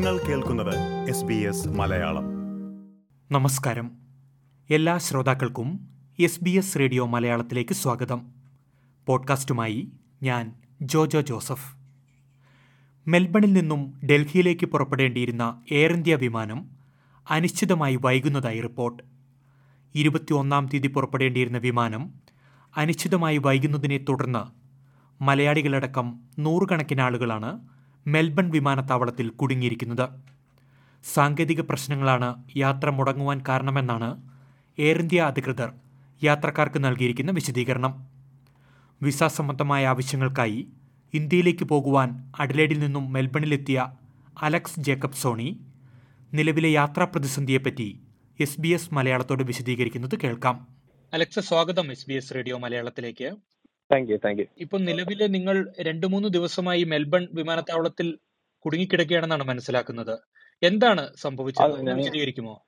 നിങ്ങൾ കേൾക്കുന്നത് S B S Malayalam. നമസ്കാരം. എല്ലാ ശ്രോതാക്കൾക്കും എസ് ബി എസ് റേഡിയോ മലയാളത്തിലേക്ക് സ്വാഗതം. പോഡ്കാസ്റ്റുമായി ഞാൻ ജോജോ ജോസഫ്. മെൽബണിൽ നിന്നും ഡൽഹിയിലേക്ക് പുറപ്പെടേണ്ടിയിരുന്ന എയർ ഇന്ത്യ വിമാനം അനിശ്ചിതമായി വൈകുന്നതായി റിപ്പോർട്ട്. ഇരുപത്തിയൊന്നാം തീയതി പുറപ്പെടേണ്ടിയിരുന്ന വിമാനം അനിശ്ചിതമായി വൈകുന്നതിനെ തുടർന്ന് മലയാളികളടക്കം നൂറുകണക്കിന് ആളുകളാണ് മെൽബൺ വിമാനത്താവളത്തിൽ കുടുങ്ങിയിരിക്കുന്നത്. സാങ്കേതിക പ്രശ്നങ്ങളാണ് യാത്ര മുടങ്ങുവാൻ കാരണമെന്നാണ് എയർ ഇന്ത്യ അധികൃതർ യാത്രക്കാർക്ക് നൽകിയിരിക്കുന്ന വിശദീകരണം. വിസ സംബന്ധമായ ആവശ്യങ്ങൾക്കായി ഇന്ത്യയിലേക്ക് പോകുവാൻ അഡലേഡിൽ നിന്നും മെൽബണിലെത്തിയ അലക്സ് ജേക്കബ് സോണി നിലവിലെ യാത്രാ പ്രതിസന്ധിയെപ്പറ്റി എസ് ബി എസ് മലയാളത്തോട് വിശദീകരിക്കുന്നത് കേൾക്കാം. അലക്സ് സ്വാഗതം എസ് ബി എസ് റേഡിയോ മലയാളത്തിലേക്ക്. താങ്ക് യു താങ്ക് യു ഇപ്പൊ നിലവിലെ നിങ്ങൾ രണ്ടു മൂന്ന് ദിവസമായി മെൽബൺ വിമാനത്താവളത്തിൽ കുടുങ്ങിക്കിടക്കുകയാണെന്നാണ് മനസ്സിലാക്കുന്നത്. എന്താണ് സംഭവിച്ചത്? വിശദീകരിക്കുമോ?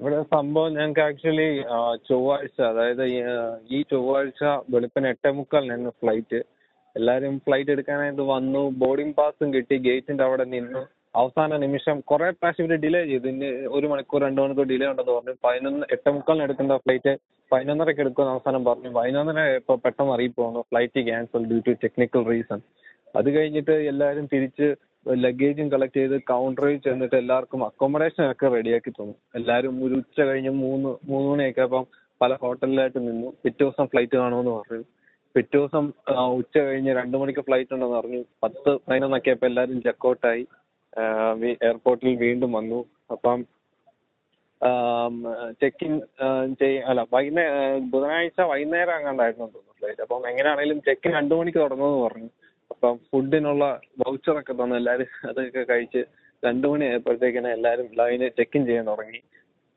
ഇവിടെ സംഭവം ഞങ്ങൾക്ക് ആക്ച്വലി ചൊവ്വാഴ്ച അതായത് ഈ, ചൊവ്വാഴ്ച വെളുപ്പിന് എട്ടേ മുക്കാലിനായിരുന്നു ഫ്ലൈറ്റ്. എല്ലാവരും ഫ്ലൈറ്റ് എടുക്കാനായിട്ട് വന്നു. ബോർഡിംഗ് പാസും കിട്ടി. ഗേറ്റിന്റെ അവിടെ നിന്നു. അവസാന നിമിഷം കുറെ പ്രാവശ്യം ഇവർ ഡിലേ ചെയ്തു. ഇനി ഒരു മണിക്കൂർ രണ്ട് മണിക്കൂർ ഡിലേ ഉണ്ടെന്ന് പറഞ്ഞു. പതിനൊന്ന് എട്ടേ മുക്കാലിന് എടുക്കേണ്ട ഫ്ലൈറ്റ് പതിനൊന്നരക്ക് എടുക്കുമെന്ന് അവസാനം പറഞ്ഞു. പതിനൊന്നര ഇപ്പൊ പെട്ടെന്ന് അറിയിപ്പ് വന്നു flight cancel due to technical reason അത് കഴിഞ്ഞിട്ട് എല്ലാവരും തിരിച്ച് ലഗേജും കളക്ട് ചെയ്ത് കൗണ്ടറിൽ ചെന്നിട്ട് എല്ലാവർക്കും അക്കോമഡേഷൻ ഒക്കെ റെഡിയാക്കി തന്നു. എല്ലാവരും ഒരു ഉച്ച കഴിഞ്ഞ് മൂന്ന് മൂന്ന് മണിയൊക്കെ അപ്പം പല ഹോട്ടലിലായിട്ട് നിന്നു. പിറ്റേ ദിവസം ഫ്ലൈറ്റ് കാണുമെന്ന് പറഞ്ഞു. പിറ്റേ ദിവസം ഉച്ച കഴിഞ്ഞ് രണ്ട് മണിക്ക് ഫ്ലൈറ്റ് ഉണ്ടെന്ന് പറഞ്ഞു. പത്ത് പതിനൊന്നൊക്കെ ആയപ്പോൾ എല്ലാരും ചെക്കൗട്ടായി എയർപോർട്ടിൽ വീണ്ടും വന്നു. അപ്പം ചെക്ക് ഇൻ അല്ല വൈകുന്നേ ബുധനാഴ്ച വൈകുന്നേരം അങ്ങാണ്ടായിരുന്നു തോന്നുന്നു ഫ്ലൈറ്റ് അപ്പം എങ്ങനെയാണെങ്കിലും ചെക്ക് ഇൻ രണ്ട് മണിക്ക് തുടങ്ങുമെന്ന് പറഞ്ഞു. അപ്പം ഫുഡിനുള്ള വൗച്ചറൊക്കെ തന്നു എല്ലാവരും അതൊക്കെ കഴിച്ച് രണ്ട് മണി ആയപ്പോഴത്തേക്കിനെ എല്ലാവരും ലൈന് ചെക്ക് ഇൻ ചെയ്യാൻ തുടങ്ങി.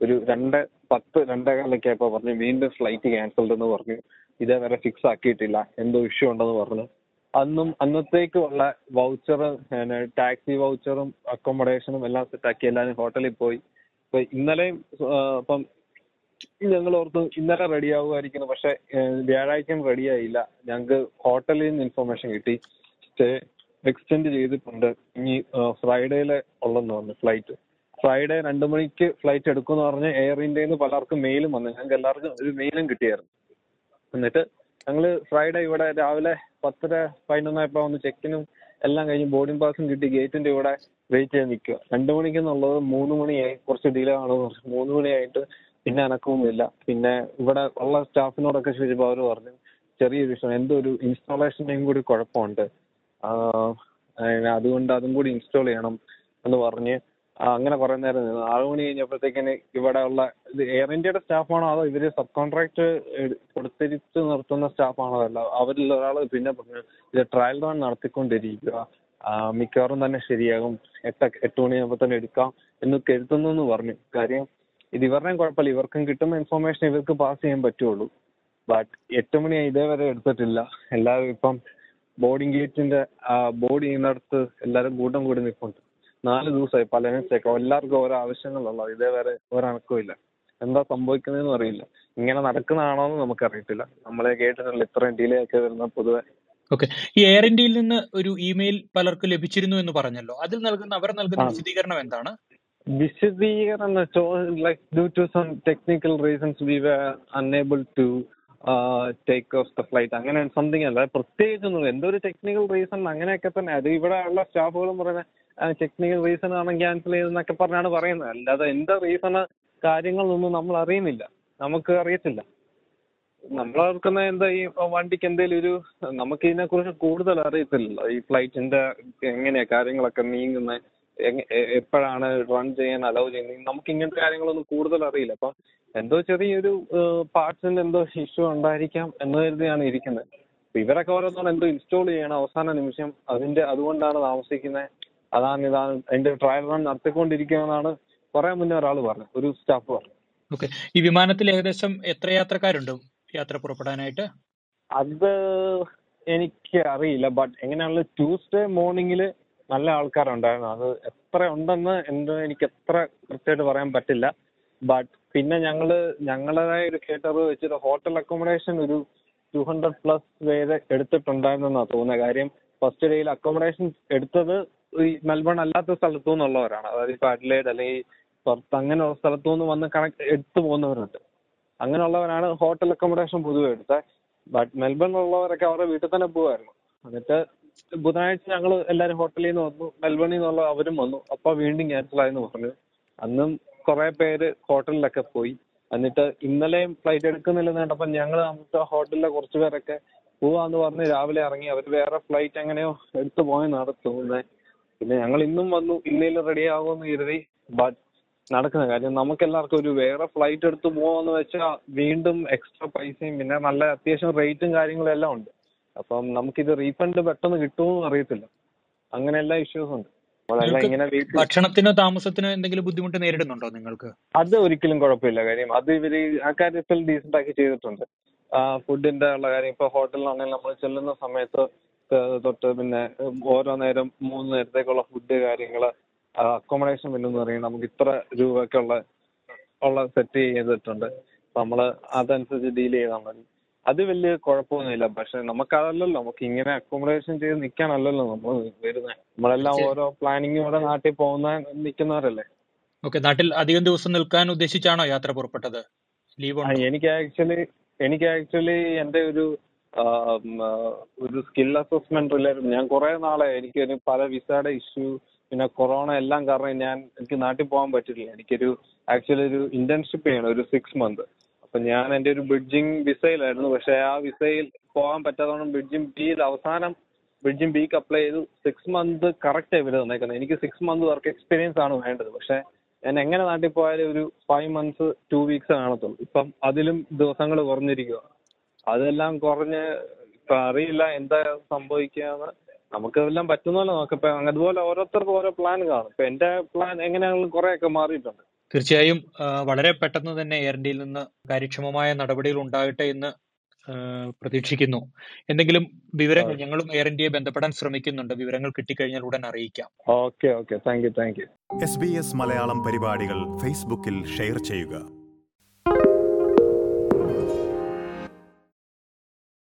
ഒരു രണ്ട് പത്ത് രണ്ടേകാലൊക്കെ ആയപ്പോൾ പറഞ്ഞു വീണ്ടും ഫ്ലൈറ്റ് ക്യാൻസൽഡ് എന്ന് പറഞ്ഞു. ഇതേവരെ ഫിക്സ് ആക്കിയിട്ടില്ല. എന്തോ ഇഷ്യൂ ഉണ്ടെന്ന് പറഞ്ഞു. അന്നും അന്നത്തേക്കുള്ള വൗച്ചർ ടാക്സി വൗച്ചറും അക്കോമഡേഷനും എല്ലാം സെറ്റാക്കി എല്ലാവരും ഹോട്ടലിൽ പോയി. ഇപ്പൊ ഇന്നലെയും ഇപ്പം ഞങ്ങൾ ഓർത്തു ഇന്നലെ റെഡി ആവുമായിരിക്കുന്നു. പക്ഷെ വ്യാഴാഴ്ചയും റെഡി ആയില്ല. ഞങ്ങൾക്ക് ഹോട്ടലിൽ നിന്ന് ഇൻഫർമേഷൻ കിട്ടി. സ്റ്റേ എക്സ്റ്റെൻഡ് ചെയ്തിട്ടുണ്ട്. ഇനി ഫ്രൈഡേയിലെ ഉള്ളെന്ന് പറഞ്ഞു ഫ്ലൈറ്റ് ഫ്രൈഡേ രണ്ട് മണിക്ക് ഫ്ലൈറ്റ് എടുക്കുമെന്ന് പറഞ്ഞ് എയർ ഇന്ത്യയിൽ നിന്ന് പലർക്കും മെയിലും വന്നു. ഞങ്ങൾക്ക് എല്ലാവർക്കും ഒരു മെയിലും കിട്ടിയായിരുന്നു. എന്നിട്ട് ഞങ്ങൾ ഫ്രൈഡേ ഇവിടെ രാവിലെ പത്തര പതിനൊന്നായപ്പോ വന്ന് ചെക്കിനും എല്ലാം കഴിഞ്ഞ് ബോർഡിംഗ് പാസും കിട്ടി ഗേറ്റിന്റെ ഇവിടെ വെയിറ്റ് ചെയ്ത് നിൽക്കുക. രണ്ടു മണിക്ക് എന്നുള്ളത് മൂന്ന് മണിയായി. കുറച്ച് ഡിലേ ആണ് മൂന്ന് മണിയായിട്ട് പിന്നെ അനക്കമൊന്നുമില്ല. പിന്നെ ഇവിടെ ഉള്ള സ്റ്റാഫിനോടൊക്കെ ചോദിച്ചപ്പോൾ അവർ പറഞ്ഞു ചെറിയൊരു വിഷയം എന്തോ ഒരു ഇൻസ്റ്റാളേഷന്റെയും കൂടി കുഴപ്പമുണ്ട്. അതുകൊണ്ട് അതും കൂടി ഇൻസ്റ്റാൾ ചെയ്യണം എന്ന് പറഞ്ഞ് അങ്ങനെ കുറെ നേരം നിന്നു. ആറു മണി കഴിഞ്ഞപ്പോഴത്തേക്കിന് ഇവിടെ ഉള്ള എയർ ഇന്ത്യയുടെ സ്റ്റാഫാണോ അതോ ഇവർ സബ് കോൺട്രാക്ട് കൊടുത്തിരിച്ച് നിർത്തുന്ന സ്റ്റാഫാണോ അല്ല അവരിൽ ഒരാൾ പിന്നെ ഇത് ട്രയൽ റൺ നടത്തിക്കൊണ്ടിരിക്കുക. മിക്കവാറും തന്നെ ശരിയാകും. എട്ട് എട്ട് മണിയാകുമ്പോൾ തന്നെ എടുക്കാം എന്ന് കരുതുന്നു എന്ന് പറഞ്ഞു. കാര്യം ഇത് ഇവരുടെയും കുഴപ്പമില്ല. ഇവർക്കും കിട്ടുന്ന ഇൻഫർമേഷൻ ഇവർക്ക് പാസ് ചെയ്യാൻ പറ്റുള്ളൂ. ബട്ട് എട്ട് മണി ഇതേവരെ എടുത്തിട്ടില്ല. എല്ലാവരും ഇപ്പം ബോർഡിംഗ് ഗേറ്റിന്റെ ബോർഡ് ചെയ്യുന്നിടത്ത് എല്ലാവരും കൂട്ടം കൂടി നിൽപ്പുണ്ട് നാല് ദിവസമായി പലരും എല്ലാവർക്കും ഓരോ ആവശ്യങ്ങളുള്ള ഇതേവരെ ഒരണക്കും ഇല്ല. എന്താ സംഭവിക്കുന്നതെന്ന് അറിയില്ല. ഇങ്ങനെ നടക്കുന്നതാണോ എന്ന് നമുക്കറിയത്തില്ല. നമ്മളെ കേട്ടിട്ടുള്ള ഇത്രയും ഡിലേ ഒക്കെ വരുന്ന പൊതുവെ. ഓക്കെ ഈ എയർ ഇന്ത്യയിൽ നിന്ന് ഒരു ഇമെയിൽ പലർക്കും ലഭിച്ചിരുന്നു എന്ന് പറഞ്ഞല്ലോ. അതിൽ നൽകുന്ന അവർ നൽകുന്ന വിശദീകരണം എന്താണ്? വിശദീകരണം like due to some technical reasons we were unable to take off the flight അങ്ങനെ സംതിങ് അല്ല. പ്രത്യേകിച്ചൊന്നും എന്തോ ഒരു ടെക്നിക്കൽ റീസൺ അങ്ങനെയൊക്കെ തന്നെ. അത് ഇവിടെ ഉള്ള സ്റ്റാഫുകളും പറയുന്ന ടെക്നിക്കൽ റീസൺ ആണ് ക്യാൻസൽ ചെയ്തെന്നൊക്കെ പറഞ്ഞാണ് പറയുന്നത്. അല്ലാതെ എന്താ റീസൺ കാര്യങ്ങളൊന്നും നമ്മൾ അറിയുന്നില്ല. നമുക്ക് അറിയത്തില്ല. നമ്മൾ ഓർക്കുന്ന എന്താ ഈ വണ്ടിക്ക് എന്തെങ്കിലും ഒരു നമുക്ക് ഇതിനെ കുറിച്ച് കൂടുതൽ അറിയത്തില്ലല്ലോ. ഈ ഫ്ലൈറ്റിന്റെ എങ്ങനെയാ കാര്യങ്ങളൊക്കെ നീങ്ങുന്നത് എപ്പോഴാണ് റൺ ചെയ്യാൻ അലൗ ചെയ്യുന്നത്? നമുക്ക് ഇങ്ങനത്തെ കാര്യങ്ങളൊന്നും കൂടുതൽ അറിയില്ല. അപ്പൊ എന്തോ ചെറിയൊരു പാർട്സിന്റെ എന്തോ ഇഷ്യൂ ഉണ്ടായിരിക്കാം എന്ന് കരുതിയാണ് ഇരിക്കുന്നത്. ഇവരൊക്കെ ഓരോന്നാണ് എന്തോ ഇൻസ്റ്റാൾ ചെയ്യണം അവസാന നിമിഷം അതിന്റെ അതുകൊണ്ടാണ് താമസിക്കുന്നത്. അതാണ് ഇതാണ് അതിന്റെ ട്രയൽ റൺ നടത്തിക്കൊണ്ടിരിക്കുകയെന്നാണ് കുറെ മുന്നേ ഒരാൾ പറഞ്ഞു ഒരു സ്റ്റാഫ് പറഞ്ഞു. ഓക്കെ. ഈ വിമാനത്തിൽ ഏകദേശം എത്ര യാത്രക്കാരുണ്ട് യാത്ര പുറപ്പെടാനായിട്ട്? അത് എനിക്ക് അറിയില്ല ബട്ട് എങ്ങനെയാണല്ലോ ട്യൂസ്ഡേ മോർണിംഗിൽ നല്ല ആൾക്കാരുണ്ടായിരുന്നു. അത് എത്ര ഉണ്ടെന്ന് എന്ത് എനിക്ക് എത്ര കൃത്യമായിട്ട് പറയാൻ പറ്റില്ല. ബട്ട് പിന്നെ ഞങ്ങൾ ഞങ്ങളുടേതായ ഒരു കേട്ടറിവ് വെച്ചിട്ട് ഹോട്ടൽ അക്കോമഡേഷൻ ഒരു ടു ഹൺഡ്രഡ് പ്ലസ് പേര് എടുത്തിട്ടുണ്ടായിരുന്നെന്നാ തോന്നുന്നത് കാര്യം. ഫസ്റ്റ് ഡേയിൽ അക്കോമഡേഷൻ എടുത്തത് ഈ മെൽബൺ അല്ലാത്ത സ്ഥലത്തു നിന്നുള്ളവരാണ് അതായത് ഇപ്പൊ അഡ്ലേഡ് അല്ലെങ്കിൽ പുറത്ത് അങ്ങനെയുള്ള സ്ഥലത്തു നിന്ന് വന്ന് കണക്ട് എടുത്തു പോകുന്നവരുണ്ട്. അങ്ങനെയുള്ളവരാണ് ഹോട്ടൽ അക്കോമഡേഷൻ പൊതുവെ എടുത്തത് ബട്ട് മെൽബണിലുള്ളവരൊക്കെ അവരുടെ വീട്ടിൽ തന്നെ പോകുമായിരുന്നു എന്നിട്ട് ബുധനാഴ്ച ഞങ്ങൾ എല്ലാവരും ഹോട്ടലിൽ നിന്ന് വന്നു. മെൽബണിൽ നിന്നുള്ള അവരും വന്നു. അപ്പൊ വീണ്ടും ക്യാൻസൽ ആയെന്ന് പറഞ്ഞു. അന്നും കുറേ പേര് ഹോട്ടലിലൊക്കെ പോയി. എന്നിട്ട് ഇന്നലെയും ഫ്ലൈറ്റ് എടുക്കുന്നില്ലെന്ന് കണ്ടപ്പോൾ ഞങ്ങൾ അന്നത്തെ ഹോട്ടലിലെ കുറച്ച് പേരൊക്കെ പോവാന്ന് പറഞ്ഞ് രാവിലെ ഇറങ്ങി. അവർ വേറെ ഫ്ലൈറ്റ് എങ്ങനെയോ എടുത്തു പോയെന്നാണ് തോന്നുന്നത് പിന്നെ ഞങ്ങൾ ഇന്നും വന്നു. ഇന്നേലും റെഡി ആകുമെന്ന് കരുതി. ബട്ട് നടക്കുന്ന കാര്യം. നമുക്ക് എല്ലാവർക്കും ഒരു വേറെ ഫ്ലൈറ്റ് എടുത്ത് പോവാന്ന് വെച്ചാൽ വീണ്ടും എക്സ്ട്രാ പൈസയും പിന്നെ നല്ല അത്യാവശ്യം റേറ്റും കാര്യങ്ങളും എല്ലാം ഉണ്ട്. അപ്പം നമുക്കിത് റീഫണ്ട് പെട്ടെന്ന് കിട്ടുമോ അറിയത്തില്ല. അങ്ങനെ എല്ലാ ഇഷ്യൂസ് ഉണ്ട്. ഭക്ഷണത്തിനോ താമസത്തിനോ എന്തെങ്കിലും ബുദ്ധിമുട്ട് നേരിടുന്നുണ്ടോ നിങ്ങൾക്ക്? അത് ഒരിക്കലും കുഴപ്പമില്ല. കാര്യം അത് ഇവർ ആ കാര്യത്തിൽ ഡീസെന്റ് ആക്കി ചെയ്തിട്ടുണ്ട്. ഫുഡിന്റെ ഉള്ള കാര്യം. ഇപ്പൊ ഹോട്ടലിലാണെങ്കിൽ നമ്മൾ ചെല്ലുന്ന സമയത്ത് തൊട്ട് പിന്നെ ഓരോ നേരം മൂന്ന് നേരത്തേക്കുള്ള ഫുഡ് കാര്യങ്ങൾ അക്കോമഡേഷൻ ബില്ലെന്ന് പറയും. നമുക്ക് ഇത്ര രൂപയ്ക്കുള്ള ഉള്ള സെറ്റ് ചെയ്തിട്ടുണ്ട്. നമ്മൾ അതനുസരിച്ച് ഡീൽ ചെയ്താൽ മതി. അത് വലിയ കുഴപ്പമൊന്നുമില്ല. പക്ഷെ നമുക്കതല്ലല്ലോ. നമുക്ക് ഇങ്ങനെ അക്കോമഡേഷൻ ചെയ്ത് നിൽക്കാനല്ലല്ലോ നമ്മൾ വരുന്നത് നമ്മളെല്ലാം. ഓരോ പ്ലാനിങ്ങോടെ നാട്ടിൽ പോകുന്ന നിൽക്കുന്നവരല്ലേ. ഓക്കെ നാട്ടിൽ അധികം ദിവസം നിൽക്കാൻ ഉദ്ദേശിച്ചാണോ യാത്ര പുറപ്പെട്ടത്? ലീവ് എനിക്ക് ആക്ച്വലി എനിക്ക് ആക്ച്വലി എന്റെ ഒരു ഒരു സ്കിൽ അസസ്മെന്റ് റിലേറ്റഡ് ഞാൻ കുറെ നാളെ എനിക്ക് പല വിസയുടെ ഇഷ്യൂ പിന്നെ കൊറോണ എല്ലാം കാരണം ഞാൻ എനിക്ക് നാട്ടിൽ പോകാൻ പറ്റില്ല എനിക്കൊരു ആക്ച്വലി ഒരു ഇന്റേൺഷിപ്പ് ചെയ്യണം ഒരു സിക്സ് മന്ത് അപ്പൊ ഞാൻ എന്റെ ഒരു ബ്രിഡ്ജിങ് വിസയിലായിരുന്നു പക്ഷെ ആ വിസയിൽ പോകാൻ പറ്റാത്തതുകൊണ്ട് ബ്രിഡ്ജിങ് ബിയിൽ അവസാനം ബ്രിഡ്ജിങ് ബിക്ക് അപ്ലൈ ചെയ്തു. സിക്സ് മന്ത് കറക്റ്റ് ഇവർ തന്നേക്കുന്നത്. എനിക്ക് സിക്സ് മന്ത് വർക്ക് എക്സ്പീരിയൻസ് ആണ് വേണ്ടത്. പക്ഷെ ഞാൻ എങ്ങനെ നാട്ടിൽ പോയാലും ഒരു ഫൈവ് മന്ത്സ് ടു വീക്സ് കാണത്തുള്ളൂ. ഇപ്പം അതിലും ദിവസങ്ങൾ കുറഞ്ഞിരിക്കുക അതെല്ലാം കുറഞ്ഞ് ഇപ്പൊ അറിയില്ല എന്താ സംഭവിക്കാന്ന്. നമുക്ക് എല്ലാം പറ്റുന്ന പോലെ നോക്കാം. ഇപ്പൊ അതുപോലെ ഓരോരുത്തർക്കും ഓരോ പ്ലാൻ കാണും. ഇപ്പൊ എന്റെ പ്ലാൻ എങ്ങനെയാണെങ്കിലും കുറെയൊക്കെ മാറിയിട്ടുണ്ട്. തീർച്ചയായും വളരെ പെട്ടെന്ന് തന്നെ എയർ ഇന്ത്യയിൽ നിന്ന് കാര്യക്ഷമമായ നടപടികൾ ഉണ്ടാകട്ടെ എന്ന് പ്രതീക്ഷിക്കുന്നു. എന്തെങ്കിലും വിവരങ്ങൾ ഞങ്ങളും എയർ ഇന്ത്യയെ ബന്ധപ്പെടാൻ ശ്രമിക്കുന്നുണ്ട്. വിവരങ്ങൾ കിട്ടിക്കഴിഞ്ഞാൽ ഉടൻ അറിയിക്കാം. Okay okay. Thank you thank you S B S Malayalam പരിപാടികൾ ഫേസ്ബുക്കിൽ ഷെയർ ചെയ്യുക.